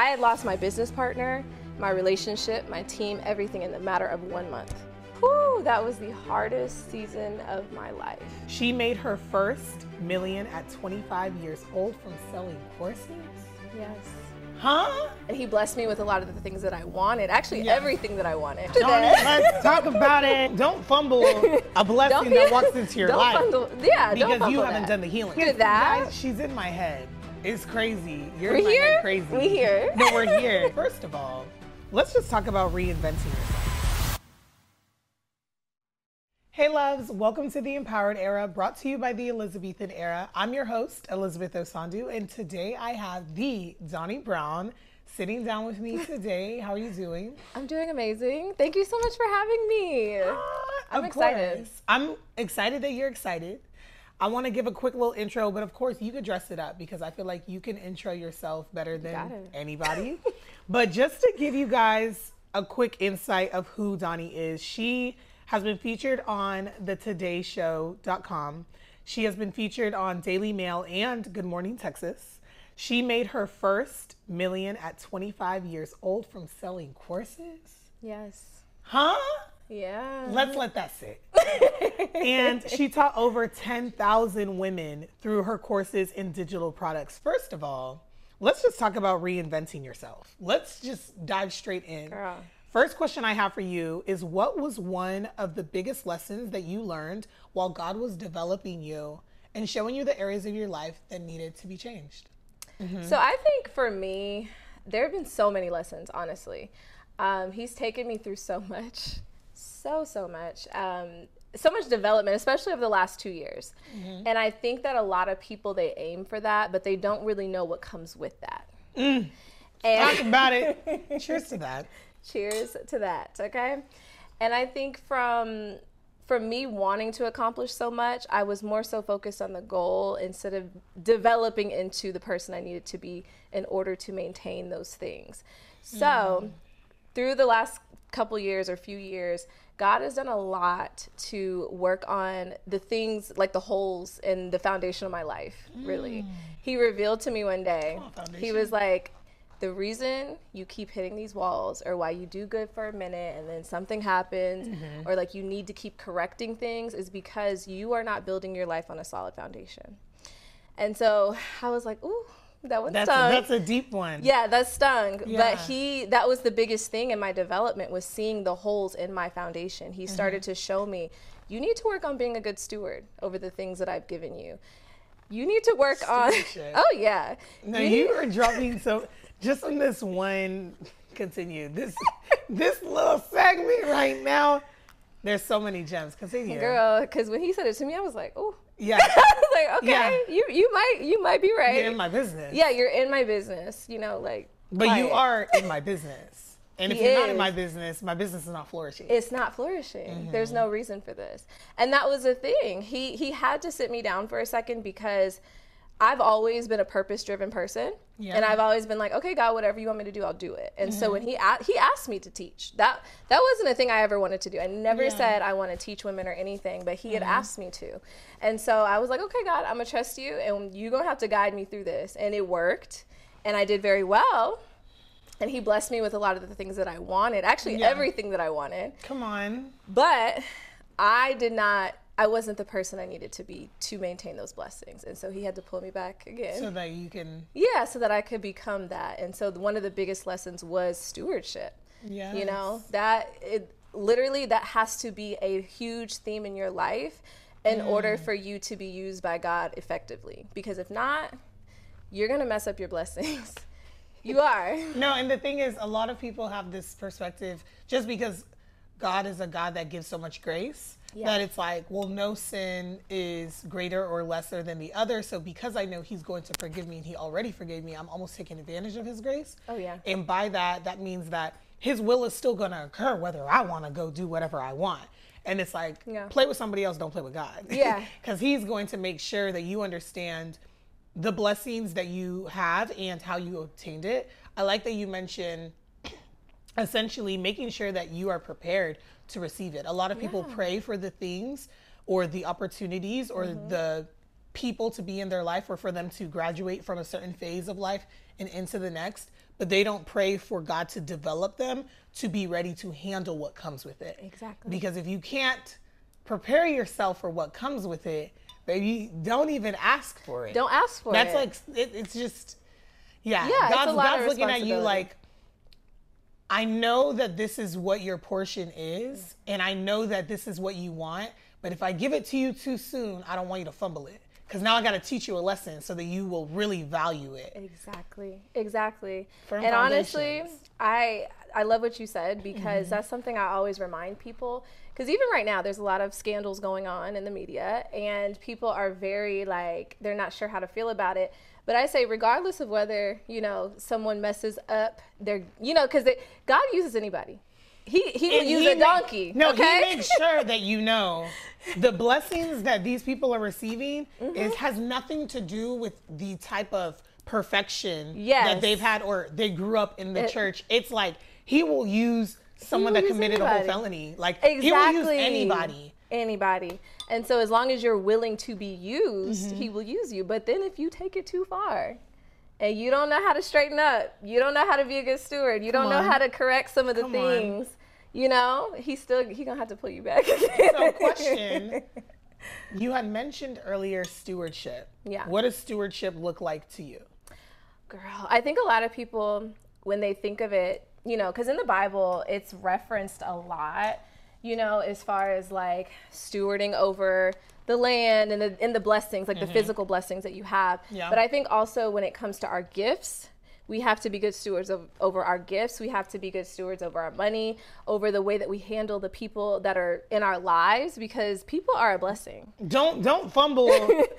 I had lost my business partner, my relationship, my team, everything in the matter of one month. Whew, that was the hardest season of my life. She made her first million at 25 years old from selling courses. Yes. Huh? And he blessed me with a lot of the things that I wanted. Actually, Yeah. everything that I wanted. Don't, let's talk about it. Don't fumble a blessing be- that walks into your don't life. fumble- yeah, don't because you haven't that. done the healing. Do that. Guys, she's in my head. It's crazy. You're We're here? crazy. We here. No, we're here. First of all, let's just talk about reinventing yourself. Hey loves, welcome to the Empowered Era, brought to you by the Elizabethan Era. I'm your host, Elizabeth Osandu, and today I have the Doni Brown sitting down with me today. How are you doing? I'm doing amazing. Thank you so much for having me. Ah, I'm Of excited. course. I'm excited that you're excited. I want to give a quick little intro, but of course you could dress it up because I feel like you can intro yourself better than anybody. but just to give you guys a quick insight of who Doni is, she has been featured on the TodayShow.com. She has been featured on Daily Mail and Good Morning Texas. She made her first million at 25 years old from selling courses. Yes. Huh? Yeah. Let's let that sit. and she taught over 10,000 women through her courses in digital products. First of all, let's just talk about reinventing yourself. Let's just dive straight in. Girl. First question I have for you is what was one of the biggest lessons that you learned while God was developing you and showing you the areas of your life that needed to be changed? So I think for me, there have been so many lessons, honestly. Um, he's taken me through so much, so, so much. Um, so much development, especially over the last two years. Mm-hmm. And I think that a lot of people, they aim for that, but they don't really know what comes with that. Mm. And Talk about it. Cheers to that. cheers to that okay and i think from from me wanting to accomplish so much i was more so focused on the goal instead of developing into the person i needed to be in order to maintain those things so mm-hmm. through the last couple years or few years god has done a lot to work on the things like the holes in the foundation of my life really he revealed to me one day on, he was like the reason you keep hitting these walls or why you do good for a minute and then something happens Mm-hmm. or like you need to keep correcting things is because you are not building your life on a solid foundation. And so I was like, ooh, that one That's a, stung. that's a deep one. yeah, that stung. Yeah. But he that was the biggest thing in my development was seeing the holes in my foundation. He started Mm-hmm. to show me you need to work on being a good steward over the things that I've given you. You need to work on. Oh yeah. No, You you dropping so just on this one continue. This this little segment right now. There's so many gems. Continue. girl because when he said it to me i was like oh Yeah. like okay Yeah. you you might you might be right You're in my business. yeah you're in my business you know like But you are in my business. And if He you're not in my business, my business is not flourishing. it's not flourishing Mm-hmm. there's no reason for this and that was the thing he he had to sit me down for a second because I've always been a purpose driven person Yeah. and I've always been like okay God whatever you want me to do I'll do it and Mm-hmm. so when he a- he asked me to teach that that wasn't a thing I ever wanted to do I never Yeah. Mm-hmm. said I want to teach women or anything but he had asked me to and so I was like okay God I'm gonna trust you and you're gonna have to guide me through this and it worked and I did very well and he blessed me with a lot of the things that I wanted actually Yeah. everything that I wanted Come on. but I did not. I wasn't the person I needed to be to maintain those blessings, and so he had to pull me back again. So that you can yeah, so that I could become that. And so one of the biggest lessons was stewardship. yeah. You know that it literally that has to be a huge theme in your life in mm. order for you to be used by God effectively. Because if not, you're gonna mess up your blessings. you are. No, and the thing is, a lot of people have this perspective just because God is a God that gives so much grace Yeah. that it's like, well, no sin is greater or lesser than the other. So because I know He's going to forgive me and He already forgave me, I'm almost taking advantage of His grace. Oh, yeah. And by that, that means that His will is still going to occur whether I want to go do whatever I want. And it's like, Yeah. play with somebody else, don't play with God. Yeah. Because He's going to make sure that you understand the blessings that you have and how you obtained it. I like that you mentioned essentially making sure that you are prepared to receive it. A lot of people pray for the things or the opportunities or mm-hmm. the people to be in their life or for them to graduate from a certain phase of life and into the next. but they don't pray for God to develop them to be ready to handle what comes with it. Exactly. Because if you can't prepare yourself for what comes with it, baby, don't even ask for it. Don't ask for That's it. That's like it, it's just yeah. Yeah, God's, God's looking at you like I know that this is what your portion is, and I know that this is what you want. But if I give it to you too soon, I don't want you to fumble it. Because now I got to teach you a lesson so that you will really value it. Exactly. Exactly. Firm and honestly. I I love what you said because Mm-hmm. that's something I always remind people because even right now there's a lot of scandals going on in the media and people are very like they're not sure how to feel about it. But I say regardless of whether, you know, someone messes up, they're you know cuz God uses anybody. He he will use he a donkey. no, okay? he makes sure that you know the blessings that these people are receiving Mm-hmm. is has nothing to do with the type of perfection Yes. that they've had or they grew up in the It- church. It's like he will use someone that committed a whole felony. Like Exactly. he will use anybody. Anybody. And so as long as you're willing to be used, Mm-hmm. he will use you. But then if you take it too far and you don't know how to straighten up, you don't know how to be a good steward, you don't know how to correct some of the Come on. things, you know, he's still he gonna have to pull you back. So question. You had mentioned earlier stewardship. Yeah. What does stewardship look like to you? Girl, I think a lot of people, when they think of it, you know, because in the Bible, it's referenced a lot, you know, as far as like stewarding over the land and the, and the blessings, like the mm-hmm. physical blessings that you have. Yeah. But I think also when it comes to our gifts, we have to be good stewards of, over our gifts. We have to be good stewards over our money, over the way that we handle the people that are in our lives, because people are a blessing. Don't don't fumble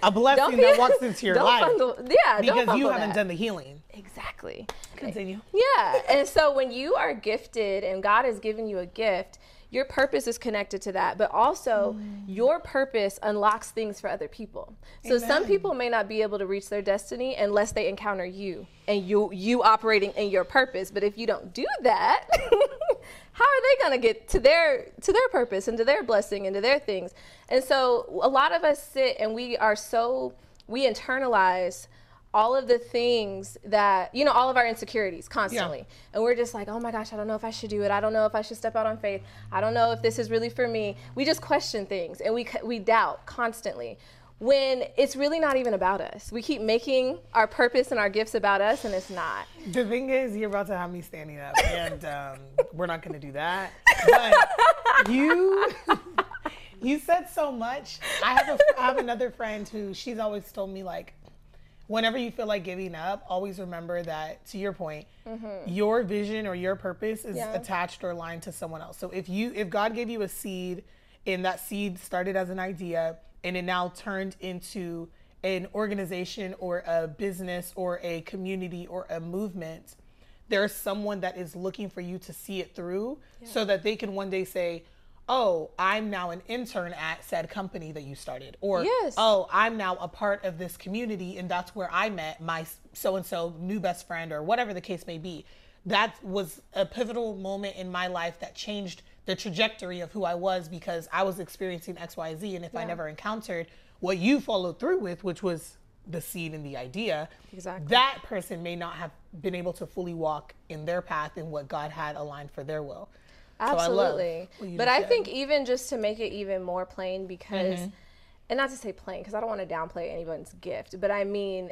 a blessing be- that walks into your don't life fumble- yeah, don't because you haven't that. done the healing. Exactly. Continue. Yeah. And so when you are gifted and God has given you a gift, your purpose is connected to that, but also mm. your purpose unlocks things for other people. So some people may not be able to reach their destiny unless they encounter you and you you operating in your purpose. But if you don't do that, how are they going to get to their to their purpose and to their blessing and to their things? And so a lot of us sit and we are so we internalize all of the things that you know all of our insecurities constantly. And we're just like oh my gosh i don't know if i should do it. I don't know if i should step out on faith. I don't know if this is really for me. We just question things and we we doubt constantly when it's really not even about us. We keep making our purpose and our gifts about us and it's not. The thing is, you're about to have me standing up, and um, we're not going to do that. But you, you said so much. I have a, I have another friend who she's always told me like, whenever you feel like giving up, always remember that. To your point, mm-hmm. your vision or your purpose is Yeah. attached or aligned to someone else. So if you, if God gave you a seed, and that seed started as an idea, and it now turned into an organization or a business or a community or a movement, there's someone that is looking for you to see it through so that they can one day say, Oh, I'm now an intern at said company that you started. Or, Yes. Oh, I'm now a part of this community and that's where I met my so and so new best friend or whatever the case may be. That was a pivotal moment in my life that changed the trajectory of who I was because I was experiencing XYZ. And if I never encountered what you followed through with, which was the seed and the idea, Exactly. that person may not have been able to fully walk in their path in what God had aligned for their will. So I Absolutely. but I think even just to make it even more plain, because, Mm-hmm. and not to say plain, because I don't want to downplay anyone's gift, but I mean,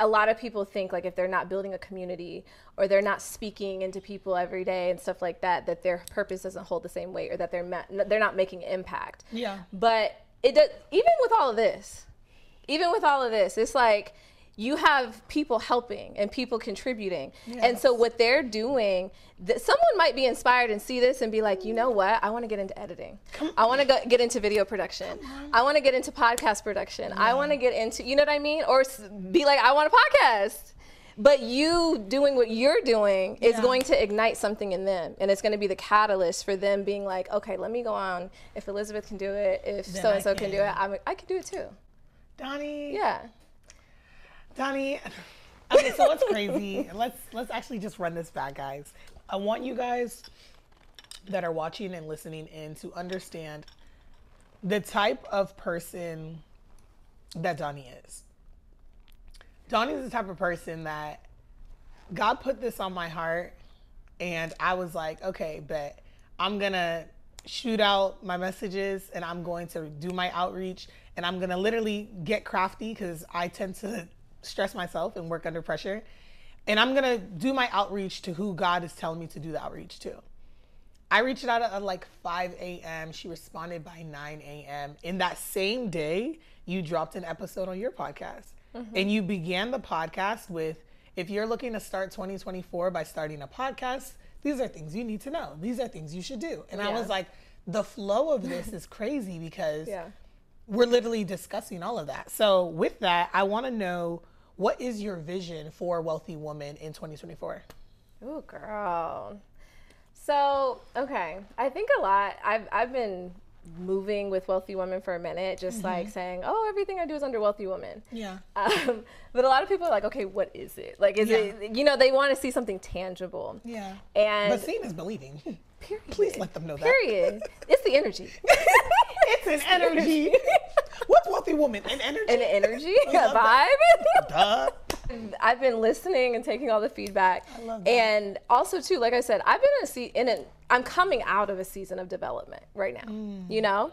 a lot of people think like if they're not building a community or they're not speaking into people every day and stuff like that, that their purpose doesn't hold the same weight or that they're ma- they're not making impact. Yeah. But it does. Even with all of this, even with all of this, it's like you have people helping and people contributing. And so what they're doing, th- someone might be inspired and see this and be like, you know what? I want to get into editing. I want to get into video production. I want to get into podcast production. I want to get into, you know what I mean? Or s- be like, I want a podcast. But you doing what you're doing is Yeah. going to ignite something in them. And it's going to be the catalyst for them being like, okay, let me go on. If Elizabeth can do it, if so and so can do it, I'm, I can do it too. Doni. Yeah. Doni. Okay, so what's crazy? let's let's actually just run this back, guys. I want you guys that are watching and listening in to understand the type of person that Doni is. Doni is the type of person that God put this on my heart, and I was like, okay, but I'm gonna shoot out my messages and I'm going to do my outreach and I'm gonna literally get crafty because I tend to stress myself and work under pressure. And I'm gonna do my outreach to who God is telling me to do the outreach to. I reached out at like 5 a.m. She responded by 9 a.m. In that same day, you dropped an episode on your podcast. Mm-hmm. And you began the podcast with if you're looking to start 2024 by starting a podcast, these are things you need to know. These are things you should do. And yeah. I was like, the flow of this is crazy because yeah. We're literally discussing all of that. So, with that, I want to know what is your vision for Wealthy Woman in 2024? Ooh, girl. So, okay. I think a lot. I've, I've been moving with wealthy women for a minute, just mm-hmm. like saying, "Oh, everything I do is under wealthy women." Yeah. Um, but a lot of people are like, "Okay, what is it? Like, is yeah. it? You know, they want to see something tangible." Yeah. And but seeing is believing. Period. Please let them know that. Period. it's the energy. it's an energy. Wealthy woman? An energy. An energy. a vibe. Duh. I've been listening and taking all the feedback. I love that. And also too, like I said, I've been in a se- in an I'm coming out of a season of development right now. Mm. You know?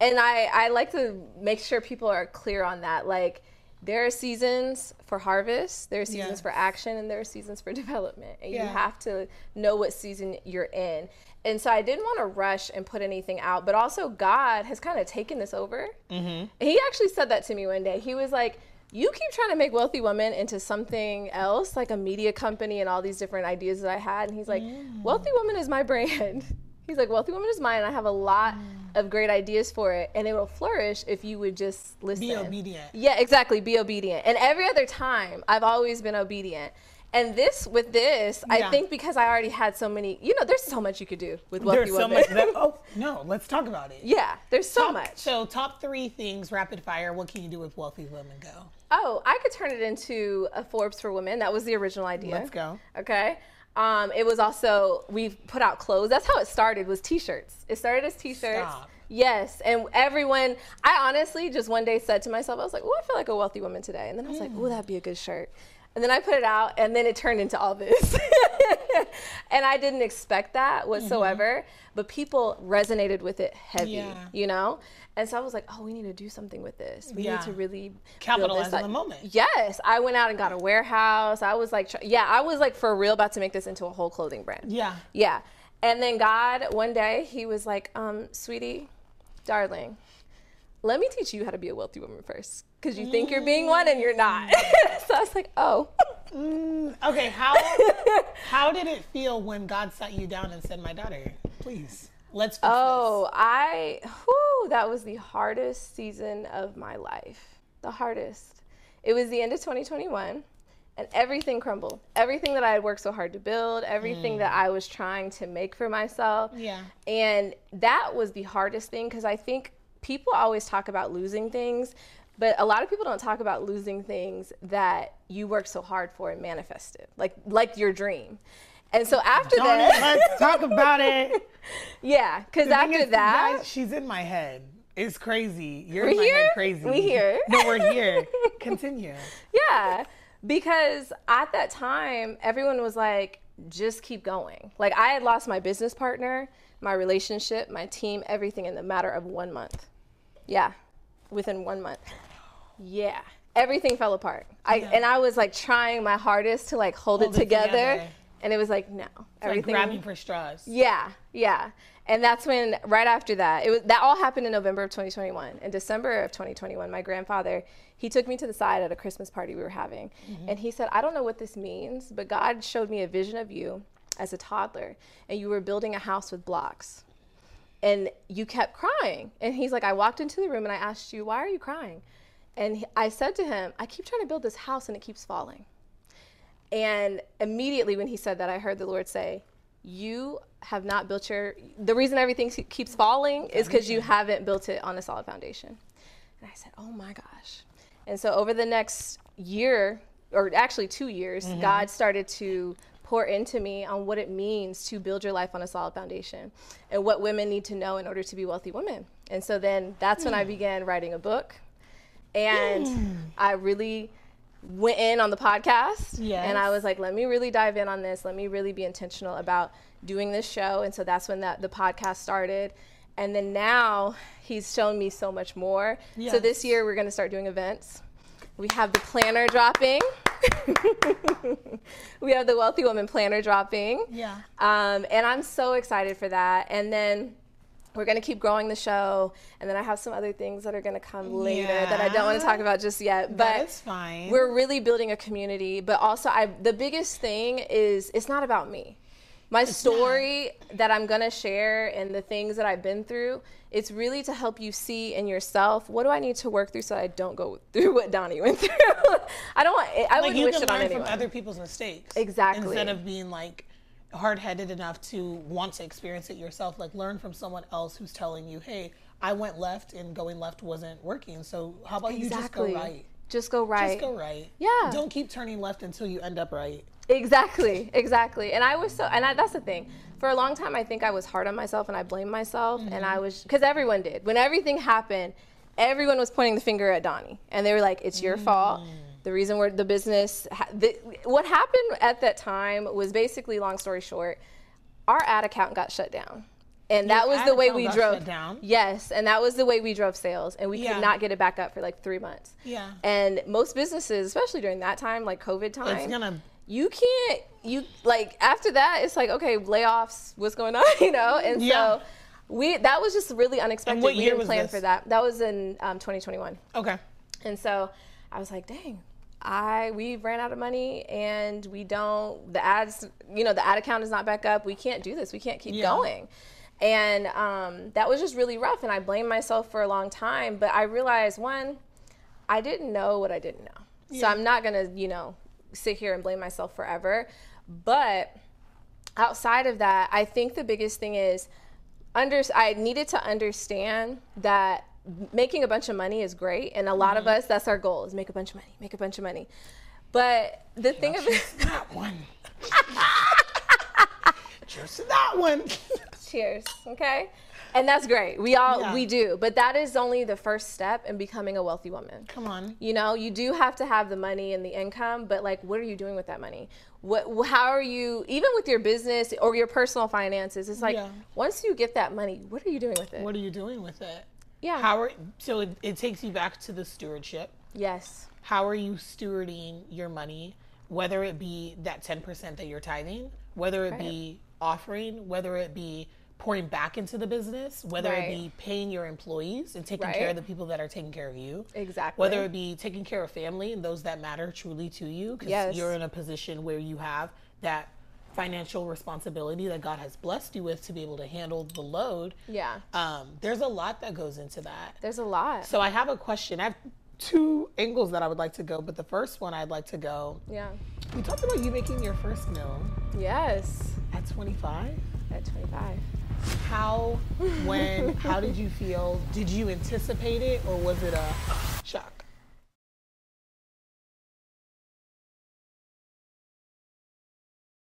And I, I like to make sure people are clear on that. Like there are seasons for harvest, there are seasons yes. for action, and there are seasons for development. And yeah. you have to know what season you're in. And so I didn't want to rush and put anything out, but also God has kind of taken this over. Mm-hmm. He actually said that to me one day. He was like, you keep trying to make wealthy woman into something else, like a media company and all these different ideas that I had. And he's like, mm. wealthy woman is my brand. He's like, wealthy woman is mine. I have a lot mm. of great ideas for it, and it will flourish if you would just listen. Be obedient. Yeah, exactly. Be obedient. And every other time, I've always been obedient. And this, with this, yeah. I think because I already had so many, you know, there's so much you could do with wealthy there's women. so much. That, oh no, let's talk about it. Yeah, there's so top, much. So, top three things, rapid fire. What can you do with wealthy women? Go. Oh, I could turn it into a Forbes for women. That was the original idea. Let's go. Okay. Um, it was also we've put out clothes. That's how it started. Was t-shirts. It started as t-shirts. Stop. Yes, and everyone. I honestly just one day said to myself, I was like, "Oh, I feel like a wealthy woman today," and then I was mm. like, "Oh, that'd be a good shirt." And then I put it out, and then it turned into all this. and I didn't expect that whatsoever, mm-hmm. but people resonated with it heavy, yeah. you know? And so I was like, oh, we need to do something with this. We yeah. need to really capitalize on the moment. Yes, I went out and got a warehouse. I was like, yeah, I was like for real about to make this into a whole clothing brand. Yeah, yeah. And then God, one day, He was like, um, sweetie, darling, let me teach you how to be a wealthy woman first, because you think you're being one and you're not. so I was like, oh. Mm, okay, how how did it feel when God sat you down and said, "My daughter, please"? Let's. oh, this. I. Whew, that was the hardest season of my life. The hardest. It was the end of 2021, and everything crumbled. Everything that I had worked so hard to build, everything mm. that I was trying to make for myself. Yeah. And that was the hardest thing because I think people always talk about losing things, but a lot of people don't talk about losing things that you worked so hard for and manifested, like like your dream. And so after that, let's talk about it. Yeah, because after is, that, guys, she's in my head. It's crazy. You're in my here? head crazy. We here? No, we're here. Continue. Yeah, because at that time, everyone was like, just keep going. Like I had lost my business partner, my relationship, my team, everything in the matter of one month. Yeah, within one month. Yeah, everything fell apart. I yeah. and I was like trying my hardest to like hold, hold it, together, it together, and it was like no, it's everything. Like grabbing for straws. Yeah, yeah. And that's when, right after that, it was that all happened in November of 2021. In December of 2021, my grandfather he took me to the side at a Christmas party we were having, mm-hmm. and he said, "I don't know what this means, but God showed me a vision of you as a toddler, and you were building a house with blocks." And you kept crying. And he's like, I walked into the room and I asked you, Why are you crying? And I said to him, I keep trying to build this house and it keeps falling. And immediately when he said that, I heard the Lord say, You have not built your, the reason everything keeps falling is because you haven't built it on a solid foundation. And I said, Oh my gosh. And so over the next year, or actually two years, mm-hmm. God started to pour into me on what it means to build your life on a solid foundation and what women need to know in order to be wealthy women. And so then that's when I hmm. began writing a book. And hmm. I really went in on the podcast. Yes. And I was like, let me really dive in on this. Let me really be intentional about doing this show. And so that's when that the podcast started. And then now he's shown me so much more. So this year we're going to start doing events. We have the planner dropping. we have the Wealthy Woman planner dropping. Yeah. Um, and I'm so excited for that. And then we're going to keep growing the show. And then I have some other things that are going to come later that I don't want to talk about just yet. But we're really building a community. But also, I the biggest thing is it's not about me. My story that I'm going to share and the things that I've been through, it's really to help you see in yourself what do I need to work through so I don't go through what Doni went through. I don't want, I like wouldn't wish can it on learn from other people's mistakes Exactly. instead of being like hard-headed enough to want to experience it yourself. Like learn from someone else who's telling you hey i went left and going left wasn't working so how about you just go right Just go right. just go right Yeah. don't keep turning left until you end up right Exactly, exactly. And I was so, and I, that's the thing. For a long time, I think I was hard on myself and I blamed myself. And Mm-hmm. I was, because everyone did. When everything happened, everyone was pointing the finger at Doni. And they were like, it's your fault. Mm. The reason we're the business, the, what happened at that time was basically, long story short, our ad account got shut down. And that was the way we drove. down? Yes, and that was the way we drove sales, and we Yeah. could not get it back up for like three months. Yeah. And most businesses, especially during that time, like COVID time, it's gonna you can't you like after that it's like okay layoffs what's going on you know and Yeah. so we that was just really unexpected what we year didn't was plan this? for that that was in um, 2021 okay and so i was like dang i we ran out of money and we don't the ads you know the ad account is not back up we can't do this we can't keep Yeah. going and um, that was just really rough and i blamed myself for a long time but i realized one I didn't know what I didn't know. So I'm not going to, you know, sit here and blame myself forever. But outside of that, I think the biggest thing is under I needed to understand that making a bunch of money is great and a lot of us that's our goal is make a bunch of money, make a bunch of money. But the thing of it just that to that one cheers, okay? And that's great. We all Yeah. we do, but that is only the first step in becoming a wealthy woman. come on You know, you do have to have the money and the income, but like, what are you doing with that money? What, how are you, even with your business or your personal finances? It's like, Yeah. once you get that money, what are you doing with it? what are you doing with it yeah. how are so it, it takes you back to the stewardship yes. how are you stewarding your money whether it be that 10% that you're tithing whether it be offering whether it be pouring back into the business whether Right. it be paying your employees and taking Right. care of the people that are taking care of you Exactly. whether it be taking care of family and those that matter truly to you because Yes. you're in a position where you have that financial responsibility that god has blessed you with to be able to handle the load Yeah. um, there's a lot that goes into that There's a lot. so I have a question. I have two angles that I would like to go, but the first one I'd like to go. yeah. We talked about you making your first mill Yes. At 25. At 25. How, when, how did you feel? Did you anticipate it or was it a shock?